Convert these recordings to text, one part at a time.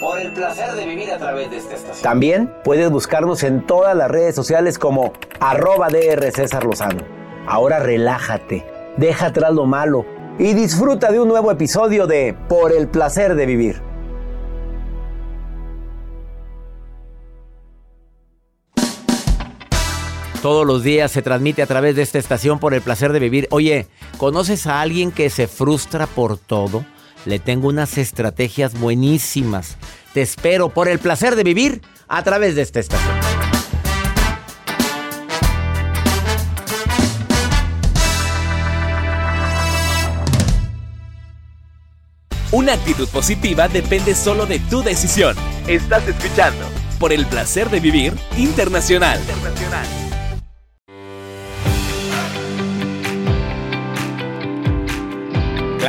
Por el placer de vivir a través de esta estación. También puedes buscarnos en todas las redes sociales como arroba DR César Lozano. Ahora relájate, deja atrás lo malo y disfruta de un nuevo episodio de Por el placer de vivir. Todos los días se transmite a través de esta estación por el placer de vivir. Oye, ¿conoces a alguien que se frustra por todo? Le tengo unas estrategias buenísimas. Te espero por el placer de vivir a través de esta estación. Una actitud positiva depende solo de tu decisión. Estás escuchando por el placer de vivir internacional.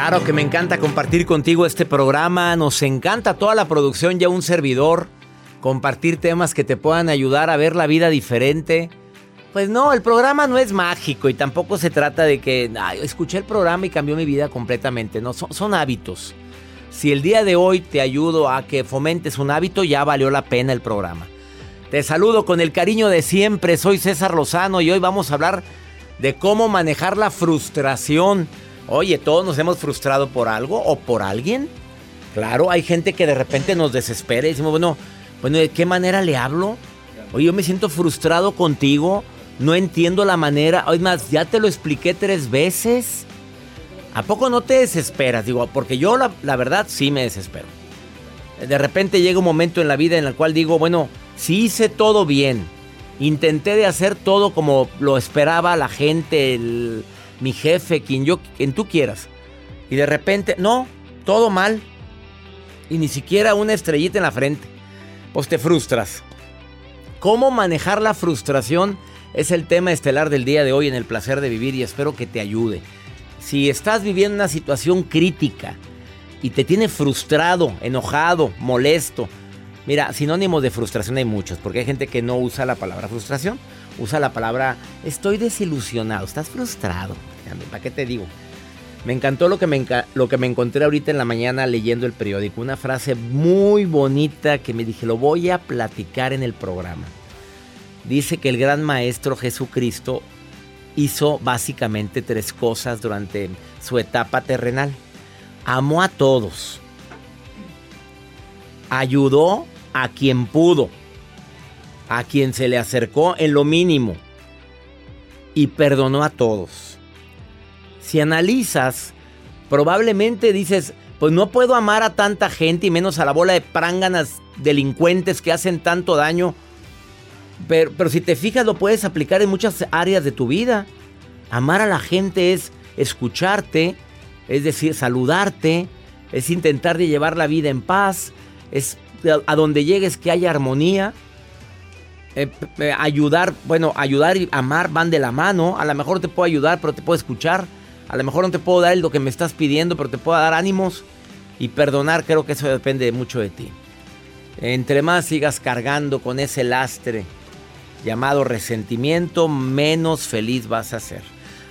Claro que me encanta compartir contigo este programa, nos encanta toda la producción, ya un servidor, compartir temas que te puedan ayudar a ver la vida diferente. Pues no, el programa no es mágico y tampoco se trata de que escuché el programa y cambió mi vida completamente, no, son, son hábitos. Si el día de hoy te ayudo a que fomentes un hábito, ya valió la pena el programa. Te saludo con el cariño de siempre, soy César Lozano y hoy vamos a hablar de cómo manejar la frustración. Oye, todos nos hemos frustrado por algo o por alguien. Claro, hay gente que de repente nos desespera y decimos, bueno, bueno, ¿de qué manera le hablo? Oye, yo me siento frustrado contigo, no entiendo la manera. Oye, más, ya te lo expliqué tres veces. ¿A poco no te desesperas? Digo, porque yo la, la verdad sí me desespero. De repente llega un momento en la vida en el cual digo, bueno, si hice todo bien, intenté de hacer todo como lo esperaba la gente, el, mi jefe, quien yo, quien tú quieras. Y de repente, no, todo mal. Y ni siquiera una estrellita en la frente. Pues te frustras. ¿Cómo manejar la frustración? Es el tema estelar del día de hoy en el placer de vivir y espero que te ayude. Si estás viviendo una situación crítica y te tiene frustrado, enojado, molesto, mira, sinónimos de frustración hay muchos, porque hay gente que no usa la palabra frustración, usa la palabra estoy desilusionado, estás frustrado. ¿Para qué te digo? Me encantó lo que me, lo que me encontré ahorita en la mañana leyendo el periódico. Una frase muy bonita que me dije, lo voy a platicar en el programa. Dice que el gran maestro Jesucristo hizo básicamente tres cosas durante su etapa terrenal. Amó a todos. Ayudó a quien pudo. A quien se le acercó en lo mínimo. Y perdonó a todos. Si analizas, probablemente dices, pues no puedo amar a tanta gente y menos a la bola de pránganas delincuentes que hacen tanto daño. Pero, pero, si te fijas, lo puedes aplicar en muchas áreas de tu vida. Amar a la gente es escucharte, es decir, saludarte, es intentar de llevar la vida en paz, es a donde llegues que haya armonía. Eh, ayudar, bueno, ayudar y amar van de la mano. A lo mejor te puedo ayudar, pero te puedo escuchar. A lo mejor no te puedo dar lo que me estás pidiendo, pero te puedo dar ánimos. Y perdonar, creo que eso depende mucho de ti. Entre más sigas cargando con ese lastre llamado resentimiento, menos feliz vas a ser.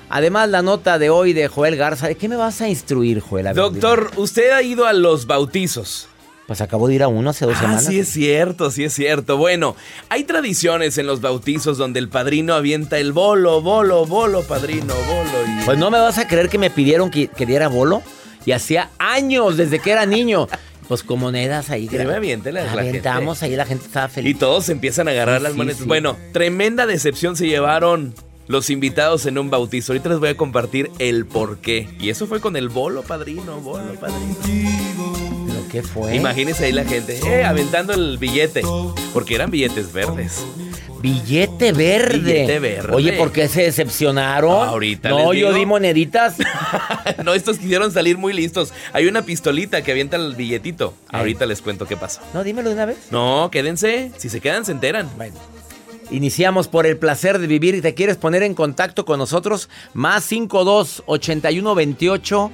Además, la nota de hoy de Joel Garza, ¿de qué me vas a instruir, Joel? Doctor, usted ha ido a los bautizos. Pues acabo de ir a uno hace dos ah, semanas. Sí, es cierto, sí es cierto. Bueno, hay tradiciones en los bautizos donde el padrino avienta el bolo, bolo, bolo, padrino, bolo. Y... Pues no me vas a creer que me pidieron que, que diera bolo. Y hacía años desde que era niño. Pues con monedas ahí. Que me la Aventamos gente. ahí, la gente estaba feliz. Y todos empiezan a agarrar Sí, las sí, monedas. sí. Bueno, tremenda decepción se llevaron los invitados en un bautizo. Ahorita les voy a compartir el por qué. Y eso fue con el bolo, padrino, bolo, padrino. ¿Pero qué fue? Imagínense ahí la gente, eh, aventando el billete. Porque eran billetes verdes. Billete verde. Billete verde. Oye, ¿por qué se decepcionaron? Ahorita No, les yo di moneditas. no, estos quisieron salir muy listos. Hay una pistolita que avienta el billetito. Ahorita les cuento qué pasó. No, dímelo de una vez. No, quédense. Si se quedan, se enteran. Bueno. Iniciamos por el placer de vivir y te quieres poner en contacto con nosotros. Más 52 81 28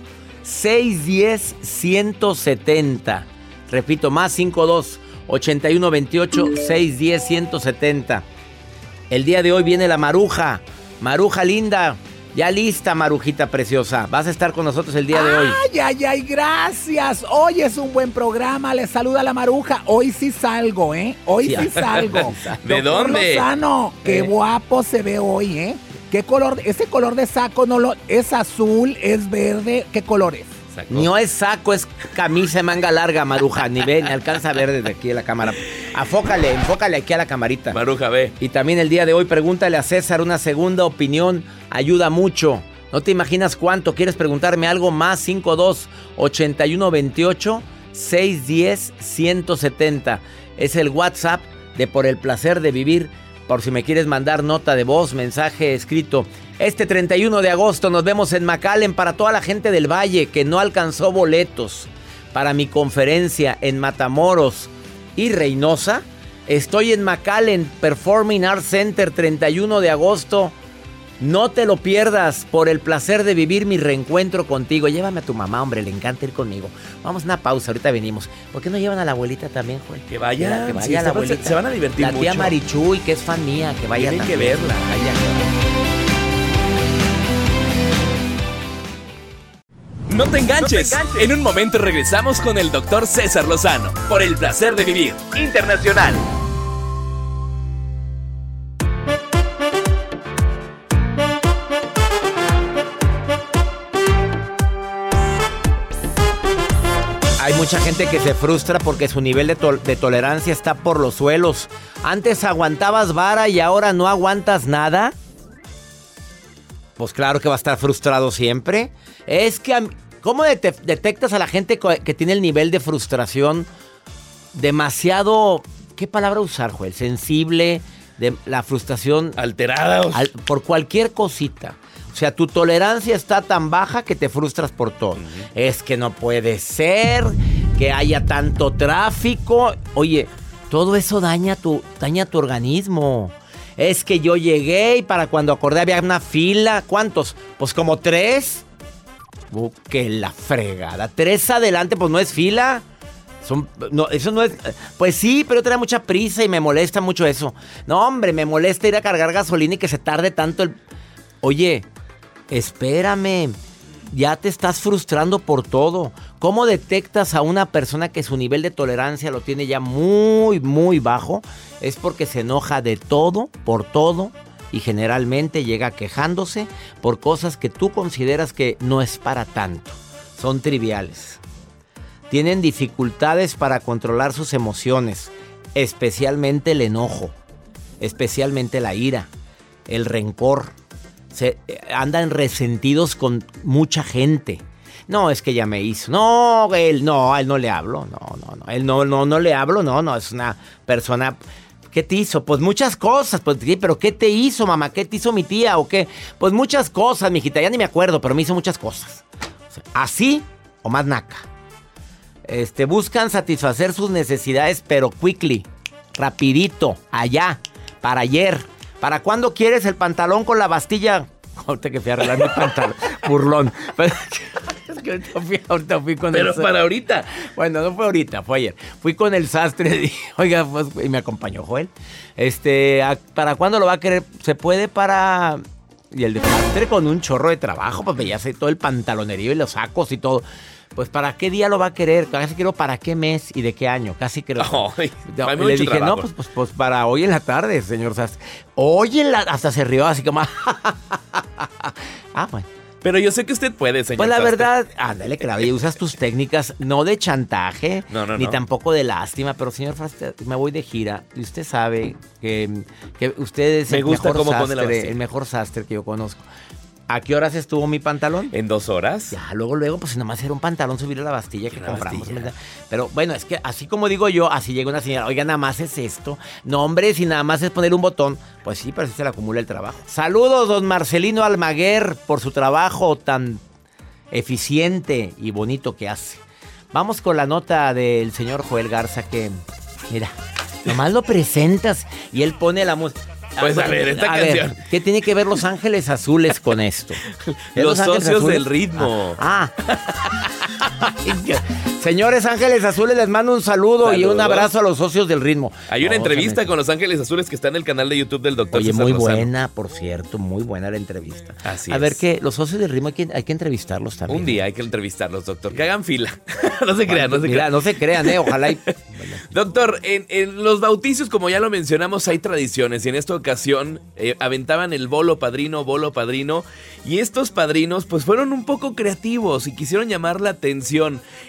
610 170. Repito, más 52 81 28 610 170. El día de hoy viene la maruja. Maruja linda. Ya lista, Marujita preciosa. Vas a estar con nosotros el día de hoy. Ay, ay, ay, gracias. Hoy es un buen programa. Le saluda la Maruja. Hoy sí salgo, ¿eh? Hoy sí, salgo. ¿De dónde? Lozano, qué Eh. guapo se ve hoy, ¿eh? ¿Qué color? Ese color de saco no lo es azul, es verde, ¿qué color es? No es saco, es camisa de manga larga, Maruja. Ni ve, ni alcanza a ver desde aquí en la cámara. Afócale, enfócale aquí a la camarita. Maruja, ve. Y también el día de hoy pregúntale a César una segunda opinión. Ayuda mucho. No te imaginas cuánto. ¿Quieres preguntarme algo más? 52 81 28 610 170. Es el WhatsApp de Por el placer de vivir. Por si me quieres mandar nota de voz, mensaje escrito. Este 31 de agosto nos vemos en McAllen para toda la gente del Valle que no alcanzó boletos para mi conferencia en Matamoros y Reynosa. Estoy en McAllen Performing Arts Center 31 de agosto. No te lo pierdas por el placer de vivir mi reencuentro contigo. Llévame a tu mamá, hombre, le encanta ir conmigo. Vamos a una pausa, ahorita venimos. ¿Por qué no llevan a la abuelita también, Joel? Que vayan, Que vaya sí, la se van- abuelita. se van a divertir La tía mucho. Marichuy, que es fan mía, que vaya Tienen que también. verla. Vaya. No te enganches. En un momento regresamos con el doctor César Lozano por el placer de vivir internacional. Mucha gente que se frustra porque su nivel de, tol- de tolerancia está por los suelos. Antes aguantabas vara y ahora no aguantas nada. Pues claro que va a estar frustrado siempre. Es que, ¿cómo dete- detectas a la gente que tiene el nivel de frustración demasiado, ¿qué palabra usar, Joel? Sensible, de la frustración Alterada. al- por cualquier cosita. O sea, tu tolerancia está tan baja que te frustras por todo. Es que no puede ser que haya tanto tráfico. Oye, todo eso daña tu, daña tu organismo. Es que yo llegué y para cuando acordé había una fila. ¿Cuántos? Pues como tres. Uh, que la fregada. Tres adelante, pues no es fila. Son- no, eso no es. Pues sí, pero trae mucha prisa y me molesta mucho eso. No, hombre, me molesta ir a cargar gasolina y que se tarde tanto el. Oye, espérame. Ya te estás frustrando por todo. ¿Cómo detectas a una persona que su nivel de tolerancia lo tiene ya muy, muy bajo? Es porque se enoja de todo, por todo, y generalmente llega quejándose por cosas que tú consideras que no es para tanto. Son triviales tienen dificultades para controlar sus emociones, especialmente el enojo, especialmente la ira, el rencor. Se, eh, andan resentidos con mucha gente. No, es que ya me hizo. No, él no, a él no le hablo. No, no, no. Él no, no, no le hablo. No, no, es una persona. ¿Qué te hizo? Pues muchas cosas. Pues, sí, pero ¿qué te hizo, mamá? ¿Qué te hizo mi tía? ¿O qué? Pues muchas cosas, mijita. Ya ni me acuerdo, pero me hizo muchas cosas. Así o más naca. Este, buscan satisfacer sus necesidades, pero quickly, rapidito, allá, para ayer. ¿Para cuándo quieres el pantalón con la bastilla? Ahorita que fui a arreglar mi pantalón, burlón. Pero, es que ahorita fui, ahorita fui con Pero el... para ahorita. Bueno, no fue ahorita, fue ayer. Fui con el sastre y oiga, pues, y me acompañó Joel. Este, ¿a- ¿para cuándo lo va a querer? ¿Se puede para...? Y el de sastre con un chorro de trabajo, pues ya sé todo el pantalonerío y los sacos y todo. Pues ¿para qué día lo va a querer? Casi quiero para qué mes y de qué año. Casi creo. No, hay le dije, no, pues, pues, pues para hoy en la tarde, señor Sastre. Hoy en la... Hasta se rió así como... ah, bueno. Pero yo sé que usted puede, señor. Pues la verdad, ándale, y usas tus técnicas no de chantaje, No, no, ni no. tampoco de lástima, pero señor Fraster, me voy de gira y usted sabe que, que usted es Me el gusta mejor cómo pone la sastre, bastilla. el mejor sastre que yo conozco. ¿A qué horas estuvo mi pantalón? ¿En dos horas? Ya, luego, luego, pues nomás era un pantalón subir a la bastilla que La compramos. bastilla. Pero bueno, es que así como digo yo, así llega una señora, oiga, nada más es esto. No, hombre, si nada más es poner un botón, pues sí, pero así se le acumula el trabajo. Saludos, don Marcelino Almaguer, por su trabajo tan eficiente y bonito que hace. Vamos con la nota del señor Joel Garza que, mira, nomás lo presentas y él pone la música. Pues a ver, esta A ver, canción. ¿Qué tiene que ver Los Ángeles Azules con esto? ¿Es Los Ángeles socios Azules? del ritmo. Ah. ah. Señores Ángeles Azules, les mando un saludo y un abrazo a los socios del ritmo. Hay una entrevista con Los Ángeles Azules que está en el canal de YouTube del doctor Oye, César muy Lozano. buena, por cierto, muy buena la entrevista. Así a es. ver, que los socios del ritmo hay que, hay que entrevistarlos también. Un día hay que entrevistarlos, doctor. Que hagan fila. no se crean, no se Mira, crean. no se crean, eh, ojalá y... Doctor, en, en los bautizos, como ya lo mencionamos, hay tradiciones y en esta ocasión eh, aventaban el bolo padrino, bolo padrino y estos padrinos pues fueron un poco creativos y quisieron llamar la atención.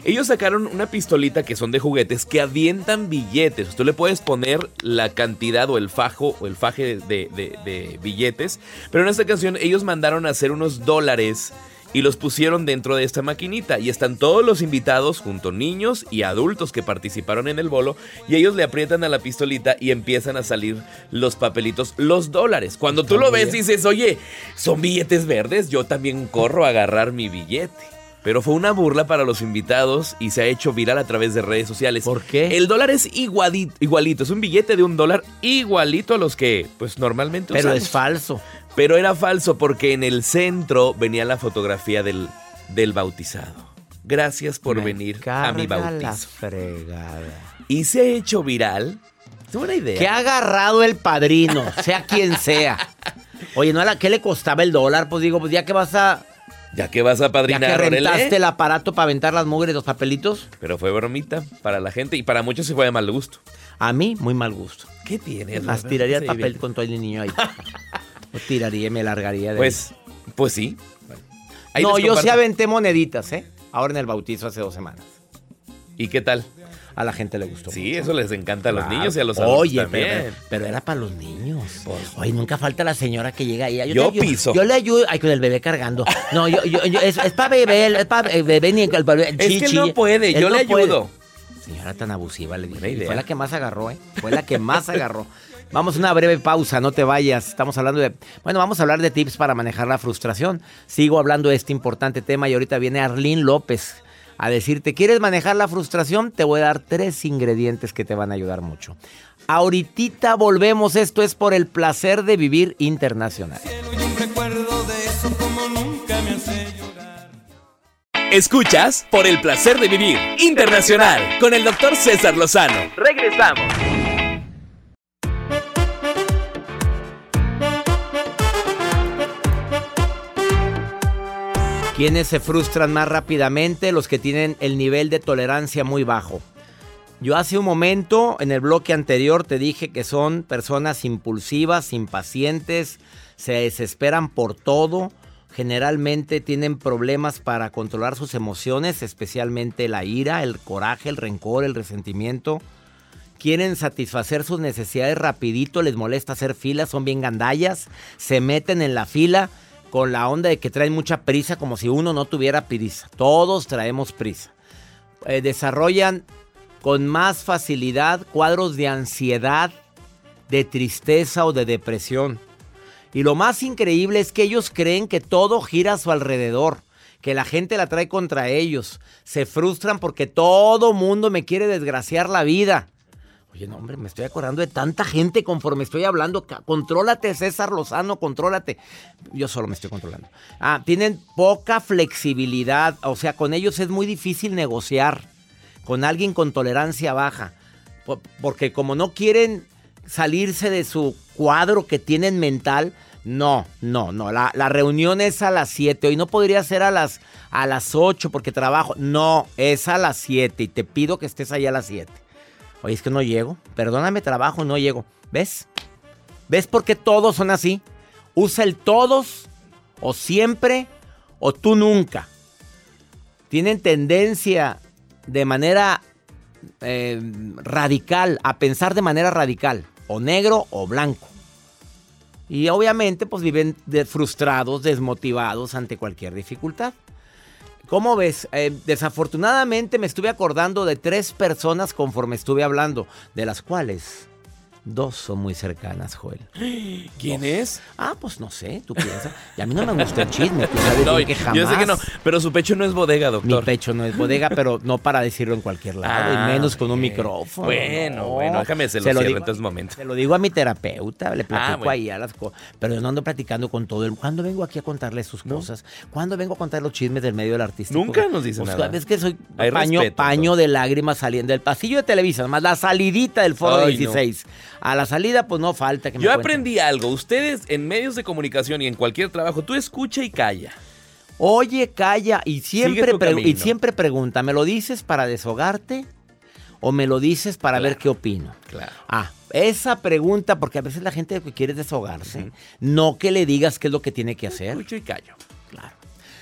Ellos sacaron una pistolita que son de juguetes que avientan billetes. Tú le puedes poner la cantidad o el fajo o el faje de, de- de billetes, pero en esta ocasión ellos mandaron a hacer unos dólares y los pusieron dentro de esta maquinita y están todos los invitados junto niños y adultos que participaron en el bolo y ellos le aprietan a la pistolita y empiezan a salir los papelitos, los dólares. Cuando tú lo ves dices, oye, son billetes verdes, yo también corro a agarrar mi billete. Pero fue una burla para los invitados y se ha hecho viral a través de redes sociales. ¿Por qué? El dólar es igualito, igualito, es un billete de un dólar igualito a los que pues normalmente Pero usamos. es falso. Pero era falso porque en el centro venía la fotografía del, del bautizado. Gracias por Me venir a mi carga la bautizo. fregada. Y se ha hecho viral. Es buena idea. Que ha agarrado el padrino, sea quien sea. Oye, ¿no? ¿Qué le costaba el dólar? Pues digo, pues ya que vas a... Ya que vas a Ya padrinar, que rentaste el aparato para aventar las mugres, los papelitos. Pero fue bromita para la gente y para muchos se fue de mal gusto. A mí, muy mal gusto. ¿Qué tienes? Tiraría el papel bien. con todo el niño ahí. Lo tiraría me largaría de Pues, pues sí. Bueno, No, yo sí aventé moneditas, ¿eh? Ahora en el bautizo hace dos semanas. ¿Y qué tal? A la gente le gustó. Sí, mucho. eso les encanta a los Claro. niños y a los adultos Oye, también. Pero, pero era para los niños. Oye, nunca falta la señora que llega ahí. Yo ayudo- piso. Yo le ayudo. Ay, con el bebé cargando. No, yo, yo, yo- es, para bebé, es para bebé ni el bebé. Es que chichi. no puede, yo no le puede. ayudo. Señora tan abusiva, le dije. Idea. Fue la que más agarró, ¿eh? Fue la que más agarró. Vamos a una breve pausa, no te vayas. Estamos hablando de. Bueno, vamos a hablar de tips para manejar la frustración. Sigo hablando de este importante tema y ahorita viene Arlene López a decirte: ¿Quieres manejar la frustración? Te voy a dar tres ingredientes que te van a ayudar mucho. Ahorita volvemos. Esto es por el placer de vivir internacional. Escuchas por el placer de vivir internacional con el doctor César Lozano. Regresamos. ¿Quiénes se frustran más rápidamente? Los que tienen el nivel de tolerancia muy bajo. Yo hace un momento, en el bloque anterior, te dije que son personas impulsivas, impacientes, se desesperan por todo, generalmente tienen problemas para controlar sus emociones, especialmente la ira, el coraje, el rencor, el resentimiento. Quieren satisfacer sus necesidades rapidito, les molesta hacer filas, son bien gandallas, se meten en la fila con la onda de que traen mucha prisa, como si uno no tuviera prisa. Todos traemos prisa. Eh, desarrollan con más facilidad cuadros de ansiedad, de tristeza o de depresión. Y lo más increíble es que ellos creen que todo gira a su alrededor, que la gente la trae contra ellos. Se frustran porque todo mundo me quiere desgraciar la vida. Oye, no, hombre, me estoy acordando de tanta gente conforme estoy hablando. Contrólate, César Lozano, contrólate. Yo solo me estoy controlando. Ah, tienen poca flexibilidad. O sea, con ellos es muy difícil negociar. Con alguien con tolerancia baja. Po- Porque como no quieren salirse de su cuadro que tienen mental, no, no, no. La, la reunión es a las 7. Hoy no podría ser a las, a las 8 porque trabajo. No, es a las 7 y te pido que estés ahí a las 7. Oye, es que no llego. Perdóname, trabajo, no llego. ¿Ves? ¿Ves por qué todos son así? Usa el todos, o siempre, o tú nunca. Tienen tendencia de manera eh, radical, a pensar de manera radical, o negro o blanco. Y obviamente pues viven frustrados, desmotivados ante cualquier dificultad. ¿Cómo ves? Eh, desafortunadamente me estuve acordando de tres personas conforme estuve hablando, de las cuales Dos son muy cercanas, Joel. ¿Quién es? Ah, pues no sé, tú piensas. Y a mí no me gusta el chisme, tú sabes No, bien que jamás. yo sé que no, pero su pecho no es bodega, Mi doctor. pecho no es bodega, pero no para decirlo en cualquier lado, Ah, y menos con un micrófono. Bueno, no. bueno, déjame se lo cierro en estos momentos. Se lo digo a mi terapeuta, le platico Ah, bueno. ahí a las cosas. Pero yo no ando platicando con todo el ¿Cuándo vengo aquí a contarle sus cosas? ¿Cuándo vengo a contar los chismes del medio del artístico? Nunca nos dice Pues, nada. Es que soy Hay paño, respeto, paño de lágrimas saliendo del pasillo de Televisa, más la salidita del foro Ay, no. 16. A la salida, pues no falta que me Yo cuenten. aprendí algo. Ustedes en medios de comunicación y en cualquier trabajo, tú escucha y calla. Oye, calla y siempre, y siempre pregunta, ¿me lo dices para deshogarte o me lo dices para ver qué opino? Claro. Ah, esa pregunta, porque a veces la gente quiere es desahogarse, no que le digas qué es lo que tiene que hacer. Escucho y callo. Claro.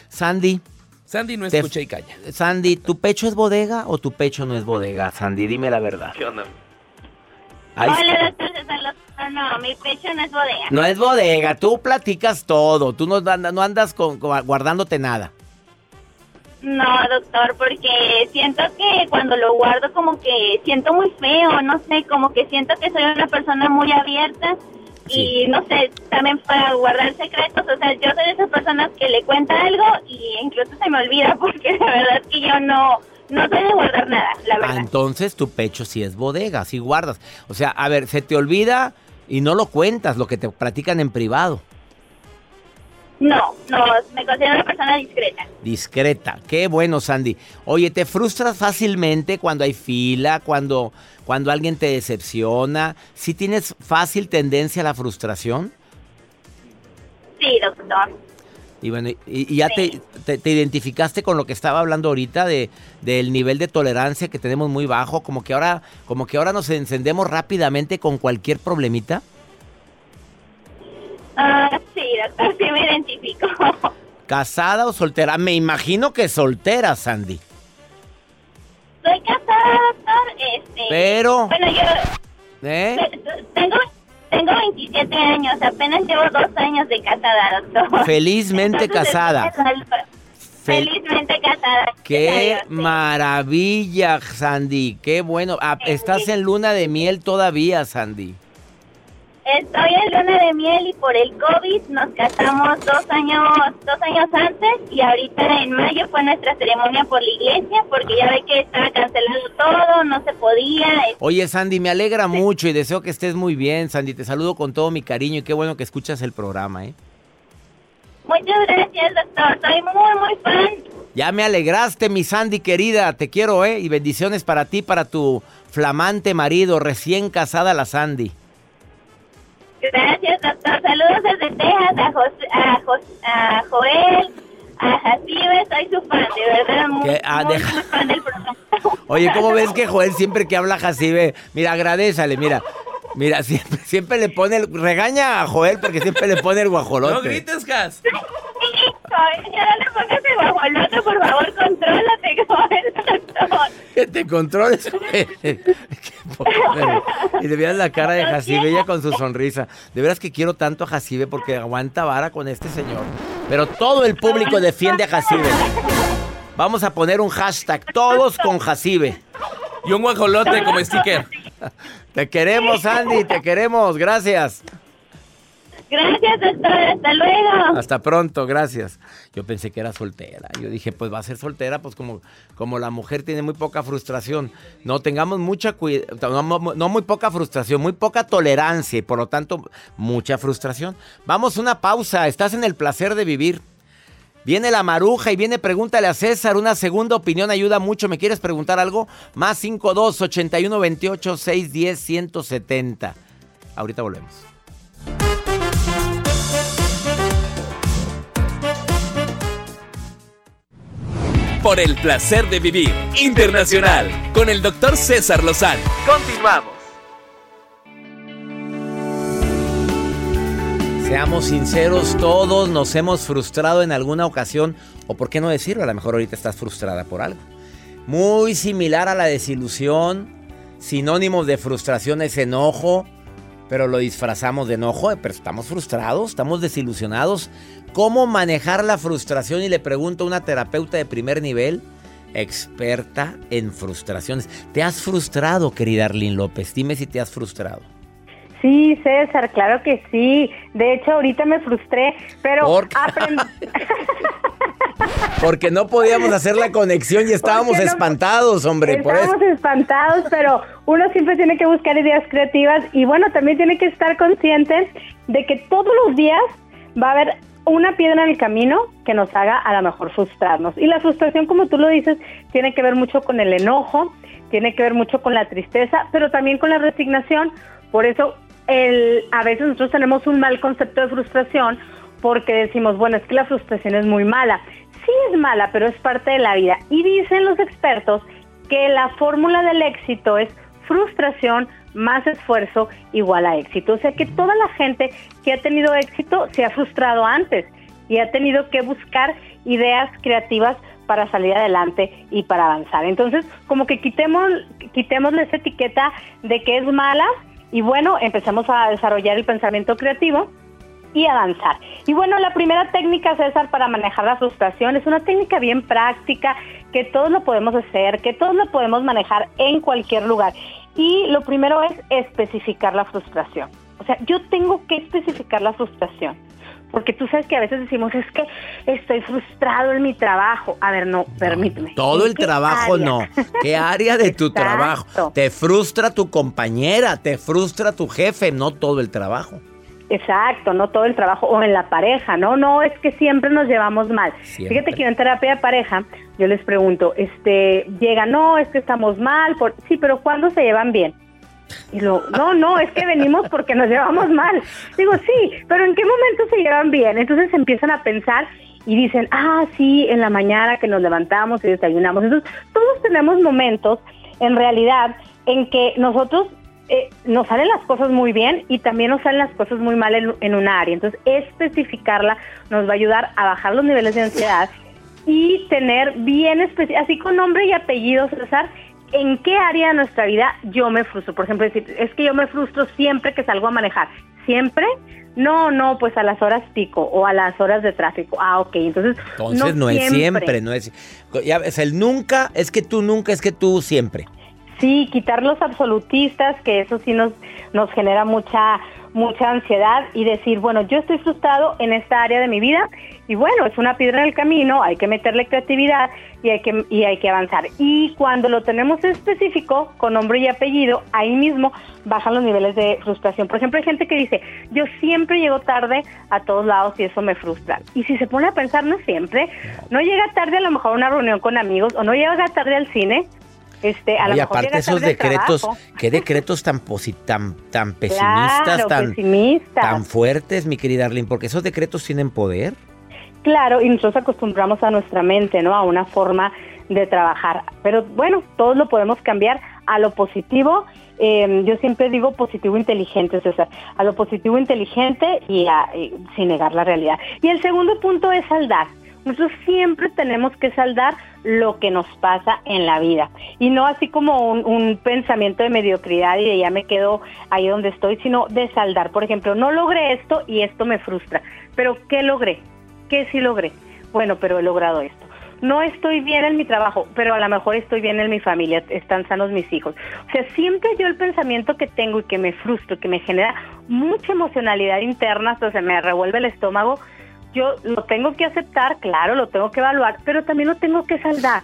Sandy, Sandy no Te- escucha y calla. Sandy, ¿tu pecho es bodega o tu pecho no es bodega? Sandy, dime la verdad. ¿Qué onda? Hola, doctor. No, mi pecho no es bodega. no es bodega, tú platicas todo, tú no andas, no andas con- con- guardándote nada. No, doctor, porque siento que cuando lo guardo como que siento muy feo, no sé, como que siento que soy una persona muy abierta Sí. y no sé, también para guardar secretos, o sea, yo soy de esas personas que le cuenta algo y incluso se me olvida porque la verdad es que yo no, no soy de guardar nada, la Ah, verdad. entonces tu pecho sí es bodega, sí guardas. O sea, a ver, se te olvida y no lo cuentas, lo que te platican en privado. No, no, me considero una persona discreta. Discreta. Qué bueno, Sandy. Oye, ¿te frustras fácilmente cuando hay fila, cuando, cuando alguien te decepciona? ¿Sí tienes fácil tendencia a la frustración? Sí, doctor. Y bueno, y, y ya te, te- te identificaste con lo que estaba hablando ahorita de del nivel de tolerancia que tenemos muy bajo, como que ahora, como que ahora nos encendemos rápidamente con cualquier problemita. Ah, sí, doctor, sí me identifico. ¿Casada o soltera? Me imagino que soltera, Sandy. Soy casada, doctor. Este, Pero, Bueno, yo ¿eh? tengo, tengo 27 años, apenas llevo dos años de casada, doctor. Felizmente Entonces, casada. Felizmente casada. Qué maravilla, Sandy. Qué bueno. Ah, estás en luna de miel todavía, Sandy. Estoy en luna de miel y por el COVID nos casamos dos años, dos años antes y ahorita en mayo fue nuestra ceremonia por la iglesia porque ya ve que estaba cancelado todo, no se podía. Oye, Sandy, me alegra mucho y deseo que estés muy bien, Sandy. Te saludo con todo mi cariño y qué bueno que escuchas el programa, ¿eh? Muchas gracias, doctor. Soy muy, muy fan. Ya me alegraste, mi Sandy querida. Te quiero, ¿eh? Y bendiciones para ti, para tu flamante marido, recién casada la Sandy. Gracias, doctor. Saludos desde Texas a, Jos- a, Joel, a Jacibe. Soy su fan, de verdad. Muy. Ah, muy, deja- muy fan del programa. Oye, ¿cómo ves que Joel siempre que habla Jacibe? Mira, agradézale, mira. Mira, siempre, siempre le pone el... Regaña a Joel porque siempre le pone el guajolote. No grites, Gas. Joel, ya no le pongas el guajolote, por favor, contrólate, Joel, doctor. Que te controles. Qué y le veas la cara de Jacibe, ella con su sonrisa. De veras que quiero tanto a Jacibe porque aguanta vara con este señor. Pero todo el público defiende a Jacibe. Vamos a poner un hashtag, todos con Jacibe. Y un guajolote como sticker. Te queremos, Andy, te queremos. Gracias. Gracias, doctor. Hasta luego. Hasta pronto, gracias. Yo pensé que era soltera. Yo dije, pues va a ser soltera, pues como, como la mujer tiene muy poca frustración. No tengamos mucha cuidado, no, muy poca frustración, muy poca tolerancia y por lo tanto mucha frustración. Vamos una pausa. Estás en el placer de vivir. Viene la maruja y viene pregúntale a César. Una segunda opinión ayuda mucho. ¿Me quieres preguntar algo? Más 52 81 28 610 170. Ahorita volvemos. Por el placer de vivir internacional con el doctor César Lozano. Continuamos. Seamos sinceros, todos nos hemos frustrado en alguna ocasión, o por qué no decirlo, a lo mejor ahorita estás frustrada por algo. Muy similar a la desilusión, sinónimos de frustración es enojo, pero lo disfrazamos de enojo, pero estamos frustrados, estamos desilusionados. ¿Cómo manejar la frustración? Y le pregunto a una terapeuta de primer nivel, experta en frustraciones. ¿Te has frustrado, querida Arlene López? Dime si te has frustrado. Sí, César, claro que sí. De hecho, ahorita me frustré, pero aprendí. Porque no podíamos hacer la conexión y estábamos espantados, hombre. Estábamos espantados, pero uno siempre tiene que buscar ideas creativas y bueno, también tiene que estar consciente de que todos los días va a haber una piedra en el camino que nos haga a lo mejor frustrarnos. Y la frustración, como tú lo dices, tiene que ver mucho con el enojo, tiene que ver mucho con la tristeza, pero también con la resignación. Por eso a veces nosotros tenemos un mal concepto de frustración porque decimos, bueno, es que la frustración es muy mala. Sí es mala, pero es parte de la vida. Y dicen los expertos que la fórmula del éxito es frustración más esfuerzo igual a éxito. O sea que toda la gente que ha tenido éxito se ha frustrado antes y ha tenido que buscar ideas creativas para salir adelante y para avanzar. Entonces, como que quitemos, quitémosle esa etiqueta de que es mala y bueno, empecemos a desarrollar el pensamiento creativo y avanzar. Y bueno, la primera técnica, César, para manejar la frustración es una técnica bien práctica, que todos lo podemos hacer, que todos lo podemos manejar en cualquier lugar. Y lo primero es especificar la frustración. O sea, yo tengo que especificar la frustración. Porque tú sabes que a veces decimos, es que estoy frustrado en mi trabajo. A ver, no, permíteme. Todo el trabajo no. ¿Qué área de tu trabajo? Te frustra tu compañera, te frustra tu jefe, no todo el trabajo. Exacto, no todo el trabajo o en la pareja, no, no, es que siempre nos llevamos mal. Fíjate que en terapia de pareja yo les pregunto, este, llega, no, es que estamos mal, por, sí, pero ¿cuándo se llevan bien? Y lo, no, no, es que venimos porque nos llevamos mal. Digo, sí, pero ¿en qué momento se llevan bien? Entonces empiezan a pensar y dicen, ah, sí, en la mañana que nos levantamos y desayunamos. Entonces, todos tenemos momentos, en realidad, en que nosotros eh, nos salen las cosas muy bien y también nos salen las cosas muy mal en, una área. Entonces, especificarla nos va a ayudar a bajar los niveles de ansiedad y tener bien así con nombre y apellido, César, en qué área de nuestra vida yo me frustro. Por ejemplo, decir, es que yo me frustro siempre que salgo a manejar. ¿Siempre? No, no, pues a las horas pico o a las horas de tráfico. Ah, ok, entonces. Entonces no, es siempre, no es. Ya ves, el nunca es que tú nunca, es que tú siempre. Sí, quitar los absolutistas, que eso sí nos, nos genera mucha, mucha ansiedad y decir, bueno, yo estoy frustrado en esta área de mi vida y bueno, es una piedra en el camino, hay que meterle creatividad y hay que, y hay que avanzar. Y cuando lo tenemos específico, con nombre y apellido, ahí mismo bajan los niveles de frustración. Por ejemplo, hay gente que dice, yo siempre llego tarde a todos lados y eso me frustra. Y si se pone a pensar, no siempre, no llega tarde a lo mejor a una reunión con amigos o no llega tarde al cine, este, a y aparte esos decretos, qué decretos tan tan tan pesimistas, tan, tan fuertes, mi querida Arlene, porque esos decretos tienen poder. Claro, y nosotros acostumbramos a nuestra mente, ¿no? A una forma de trabajar. Pero bueno, todos lo podemos cambiar a lo positivo. Em, yo siempre digo positivo inteligente, César, a lo positivo inteligente y, y sin negar la realidad. Y el segundo punto es saldar. Nosotros siempre tenemos que saldar lo que nos pasa en la vida y no así como un, pensamiento de mediocridad y de ya me quedo ahí donde estoy, sino de saldar. Por ejemplo, no logré esto y esto me frustra, pero ¿qué logré? ¿Qué sí logré? Bueno, pero he logrado esto. No estoy bien en mi trabajo, pero a lo mejor estoy bien en mi familia, están sanos mis hijos. O sea, siempre yo el pensamiento que tengo y que me frustro, que me genera mucha emocionalidad interna, hasta se me revuelve el estómago, yo lo tengo que aceptar, claro, lo tengo que evaluar, pero también lo tengo que saldar.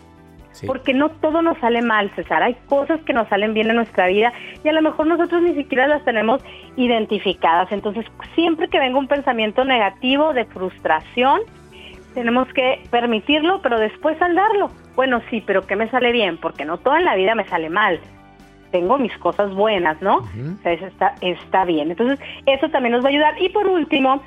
Porque no todo nos sale mal, César. Hay cosas que nos salen bien en nuestra vida y a lo mejor nosotros ni siquiera las tenemos identificadas. Entonces, siempre que venga un pensamiento negativo de frustración, tenemos que permitirlo, pero después saldarlo. Bueno, sí, pero ¿qué me sale bien? Porque no toda en la vida me sale mal. Tengo mis cosas buenas, ¿no? o sea, eso está, está bien. Entonces, eso también nos va a ayudar. Y por último,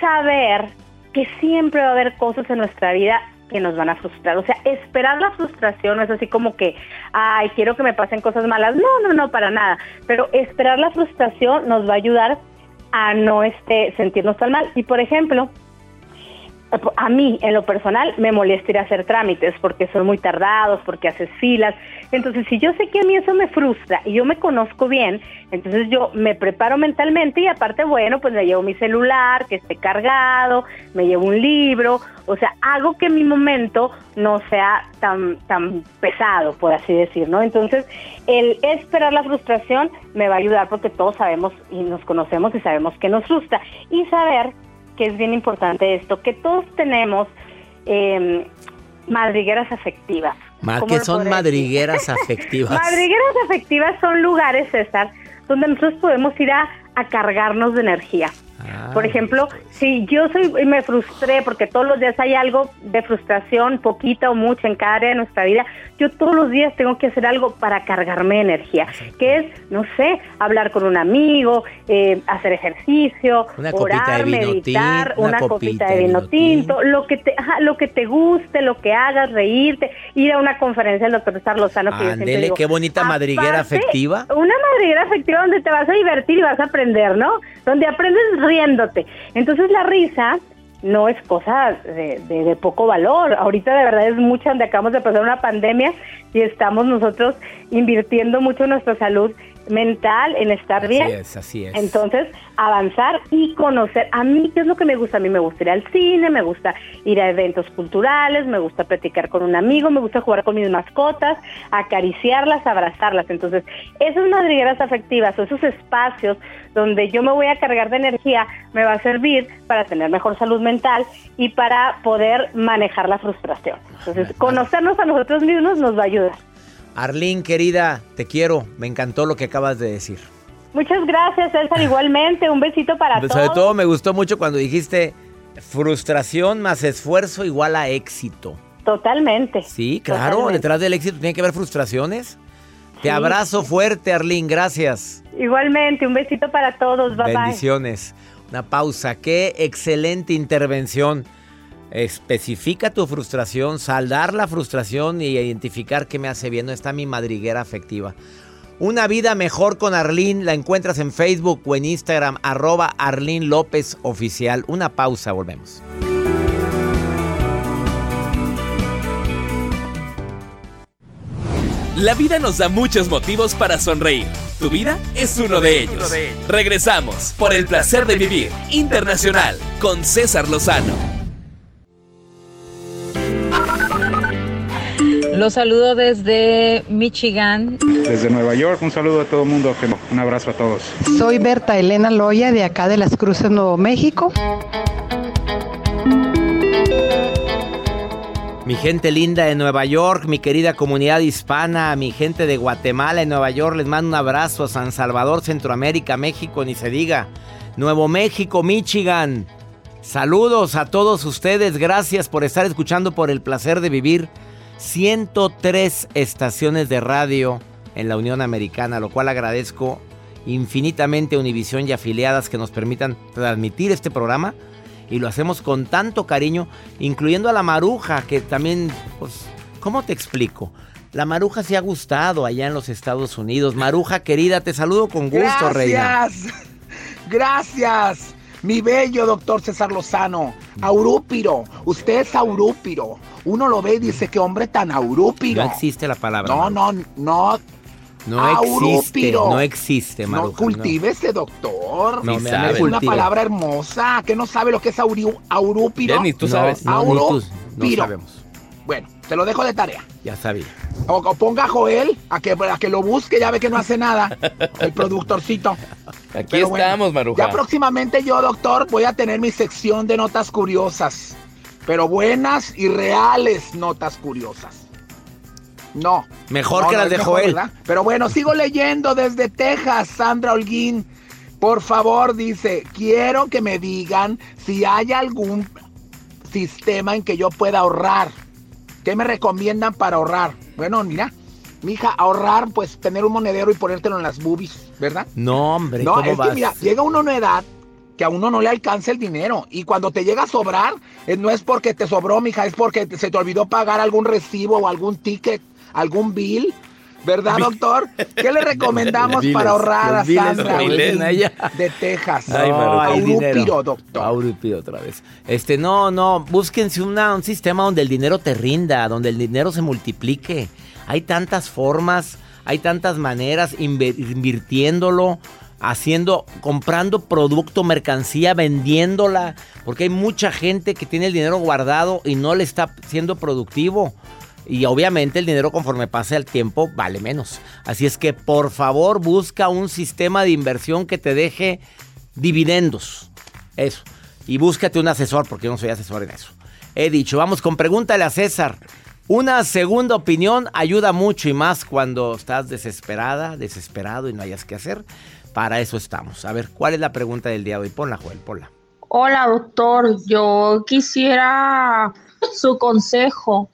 saber que siempre va a haber cosas en nuestra vida que nos van a frustrar. O sea, esperar la frustración no es así como que, ay, quiero que me pasen cosas malas. No, no, no, para nada. Pero esperar la frustración nos va a ayudar a no este, sentirnos tan mal. Y por ejemplo, a mí, en lo personal, me molesta ir a hacer trámites porque son muy tardados, porque haces filas. Entonces, si yo sé que a mí eso me frustra y yo me conozco bien, entonces yo me preparo mentalmente y aparte, bueno, pues me llevo mi celular, que esté cargado, me llevo un libro, o sea, hago que mi momento no sea tan, tan pesado, por así decir, ¿no? Entonces, el esperar la frustración me va a ayudar porque todos sabemos y nos conocemos y sabemos que nos frustra. Y saber que es bien importante esto, que todos tenemos eh, madrigueras afectivas. ¿Qué son madrigueras afectivas? madrigueras afectivas son lugares, César, donde nosotros podemos ir a, a cargarnos de energía. Ah, Por ejemplo, si yo soy me frustré porque todos los días hay algo de frustración, poquita o mucha en cada área de nuestra vida, yo todos los días tengo que hacer algo para cargarme de energía, que es, no sé, hablar con un amigo, eh, hacer ejercicio, orar, meditar, una, copita, de vino tinto, lo que te lo que te guste, lo que hagas, reírte, ir a una conferencia del doctor Lozano que qué bonita madriguera afectiva. Una madriguera afectiva donde te vas a divertir y vas a aprender, ¿no? Donde aprendes riéndote. Entonces la risa no es cosa de, poco valor. Ahorita de verdad es mucho donde acabamos de pasar una pandemia y estamos nosotros invirtiendo mucho en nuestra salud mental, en estar bien. Así es, así es. Entonces, avanzar y conocer. A mí, ¿qué es lo que me gusta? A mí me gusta ir al cine, me gusta ir a eventos culturales, me gusta platicar con un amigo, me gusta jugar con mis mascotas, acariciarlas, abrazarlas. Entonces, esas madrigueras afectivas o esos espacios donde yo me voy a cargar de energía me va a servir para tener mejor salud mental y para poder manejar la frustración. Entonces, conocernos a nosotros mismos nos va a ayudar. Arlene, querida, te quiero. Me encantó lo que acabas de decir. Muchas gracias, César. Igualmente, un besito para todos. Sobre todo me gustó mucho cuando dijiste frustración más esfuerzo igual a éxito. Totalmente. Sí, claro, detrás del éxito tiene que haber frustraciones. Te abrazo fuerte, Arlene, gracias. Igualmente, un besito para todos, bye Bendiciones. Una pausa, qué excelente intervención. Especifica tu frustración, saldar la frustración y identificar qué me hace bien. No está mi madriguera afectiva. Una vida mejor con Arlene la encuentras en Facebook o en Instagram, arroba Arlene López Oficial. Una pausa, volvemos. La vida nos da muchos motivos para sonreír. Tu vida es uno de ellos. Regresamos por el placer de vivir internacional con César Lozano. Los saludo desde Michigan. Desde Nueva York, un saludo a todo el mundo, un abrazo a todos. Soy Berta Elena Loya de acá de Las Cruces, Nuevo México. Mi gente linda de Nueva York, mi querida comunidad hispana, mi gente de Guatemala en Nueva York, les mando un abrazo a San Salvador, Centroamérica, México, ni se diga. Nuevo México, Michigan. Saludos a todos ustedes, gracias por estar escuchando por el placer de vivir 103 estaciones de radio en la Unión Americana, lo cual agradezco infinitamente a Univisión y afiliadas que nos permitan transmitir este programa y lo hacemos con tanto cariño, incluyendo a la Maruja, que también, pues, ¿cómo te explico? La Maruja se ha gustado allá en los Estados Unidos. Maruja querida, te saludo con gusto, reina. Gracias. Gracias. Mi bello doctor César Lozano, aurúpiro, usted es aurúpiro. Uno lo ve y dice, qué hombre tan aurúpiro. No existe la palabra. No, no, no. No existe, no existe, Maruja. No cultívese, doctor. No, me es una palabra hermosa. ¿Qué no sabe lo que es aurúpiro? ni tú sabes. No, no sabemos. Bueno, te lo dejo de tarea. Ya sabía. O, ponga a Joel a que, a que lo busque, ya ve que no hace nada. el productorcito. Aquí estamos, Maruja. Ya próximamente yo, doctor, voy a tener mi sección de notas curiosas. Pero buenas y reales notas curiosas. No. Mejor que las de Joel. Pero bueno, sigo leyendo desde Texas, Sandra Holguín. Por favor, dice, quiero que me digan si hay algún sistema en que yo pueda ahorrar. ¿Qué me recomiendan para ahorrar? Bueno, mira, mija, ahorrar, pues tener un monedero y ponértelo en las boobies, ¿verdad? No, hombre, no, es que mira, llega uno a una edad que a uno no le alcanza el dinero. Y cuando te llega a sobrar, eh, no es porque te sobró, mija, es porque se te olvidó pagar algún recibo o algún ticket, algún bill. ¿Verdad, doctor? ¿Qué le recomendamos Diles, para ahorrar a Sandra de Texas? Ay, dinero. Aurupiro, doctor. Aurupiro otra vez. Este, no, no, búsquense una- un sistema donde el dinero te rinda, donde el dinero se multiplique. Hay tantas formas, hay tantas maneras, invirtiéndolo, haciendo, comprando producto, mercancía, vendiéndola, porque hay mucha gente que tiene el dinero guardado y no le está siendo productivo. Y obviamente el dinero conforme pase el tiempo vale menos. Así es que por favor busca un sistema de inversión que te deje dividendos. Eso. Y búscate un asesor porque yo no soy asesor en eso. He dicho, vamos con pregúntale a César. Una segunda opinión ayuda mucho y más cuando estás desesperada, desesperado y no hayas que hacer. Para eso estamos. A ver, ¿cuál es la pregunta del día de hoy? Ponla, Joel, ponla. Hola doctor, yo quisiera su consejo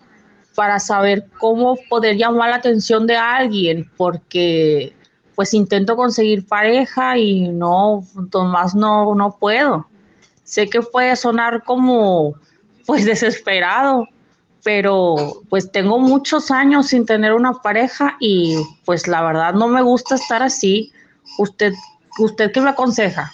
para saber cómo poder llamar la atención de alguien, porque pues intento conseguir pareja y no, más no, no puedo. Sé que puede sonar como pues desesperado, pero pues tengo muchos años sin tener una pareja y pues la verdad no me gusta estar así. ¿Usted, usted qué me aconseja?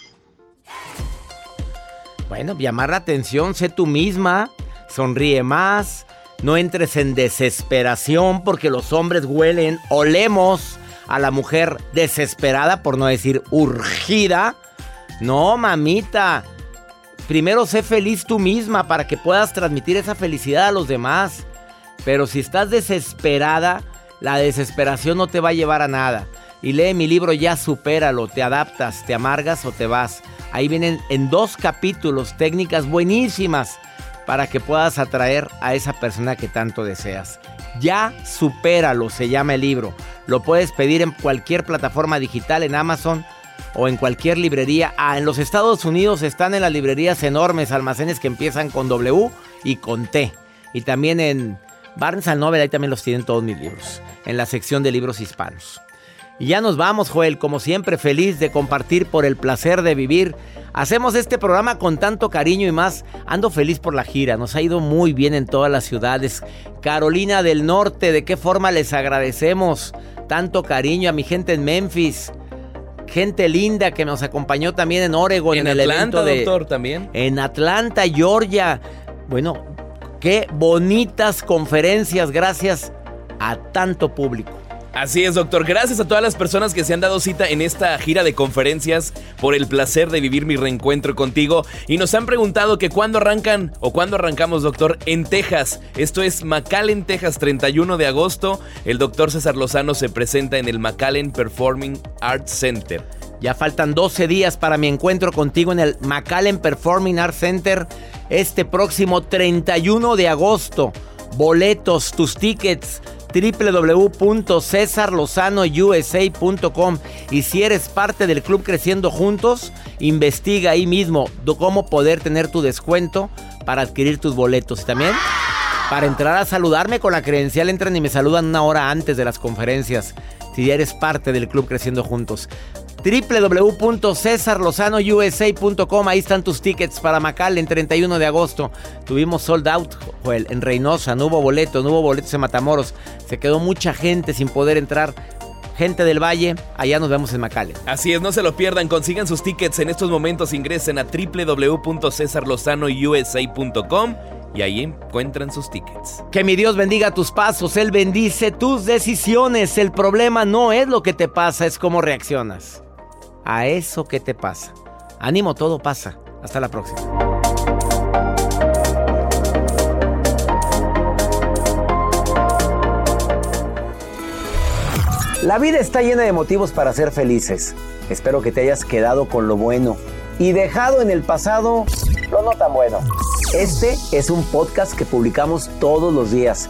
Bueno, llamar la atención, sé tú misma, sonríe más, no entres en desesperación porque los hombres huelen, olemos a la mujer desesperada, por no decir urgida. No, mamita. Primero sé feliz tú misma para que puedas transmitir esa felicidad a los demás. Pero si estás desesperada, la desesperación no te va a llevar a nada. Y lee mi libro Ya supéralo, te adaptas, te amargas o te vas. Ahí vienen en dos capítulos técnicas buenísimas para que puedas atraer a esa persona que tanto deseas. Ya supéralo, se llama el libro. Lo puedes pedir en cualquier plataforma digital, en Amazon o en cualquier librería. Ah, en los Estados Unidos están en las librerías enormes, almacenes que empiezan con W y con T. Y también en Barnes Noble, ahí también los tienen todos mis libros, en la sección de libros hispanos. Y ya nos vamos, Joel, como siempre feliz de compartir por el placer de vivir. Hacemos este programa con tanto cariño y más. Ando feliz por la gira, nos ha ido muy bien en todas las ciudades. Carolina del Norte, ¿de qué forma les agradecemos tanto cariño a mi gente en Memphis? Gente linda que nos acompañó también en Oregon En en, el Atlanta, evento de doctor, también. en Atlanta, Georgia. Bueno, qué bonitas conferencias gracias a tanto público. Así es, doctor. Gracias a todas las personas que se han dado cita en esta gira de conferencias por el placer de vivir mi reencuentro contigo. Y nos han preguntado que cuándo arrancan o cuándo arrancamos, doctor, en Texas. Esto es McAllen, Texas, 31 de agosto. El doctor César Lozano se presenta en el McAllen Performing Arts Center. Ya faltan 12 días para mi encuentro contigo en el McAllen Performing Arts Center este próximo 31 de agosto. Boletos, tus tickets www.cesarlozanousa.com y si eres parte del club Creciendo Juntos, investiga ahí mismo cómo poder tener tu descuento para adquirir tus boletos. Y también para entrar a saludarme con la credencial entran y me saludan una hora antes de las conferencias. Si ya eres parte del club Creciendo Juntos www.cesarlozanousa.com Ahí están tus tickets para Macal en 31 de agosto. Tuvimos sold out, Joel, en Reynosa, no hubo boletos, no hubo boletos en Matamoros. Se quedó mucha gente sin poder entrar. Gente del Valle, allá nos vemos en Macal. Así es, no se lo pierdan, consigan sus tickets en estos momentos, ingresen a www.cesarlozanousa.com y ahí encuentran sus tickets. Que mi Dios bendiga tus pasos, Él bendice tus decisiones. El problema no es lo que te pasa, es cómo reaccionas a eso que te pasa. Ánimo, todo pasa. Hasta la próxima. La vida está llena de motivos para ser felices. Espero que te hayas quedado con lo bueno y dejado en el pasado lo no tan bueno. Este es un podcast que publicamos todos los días,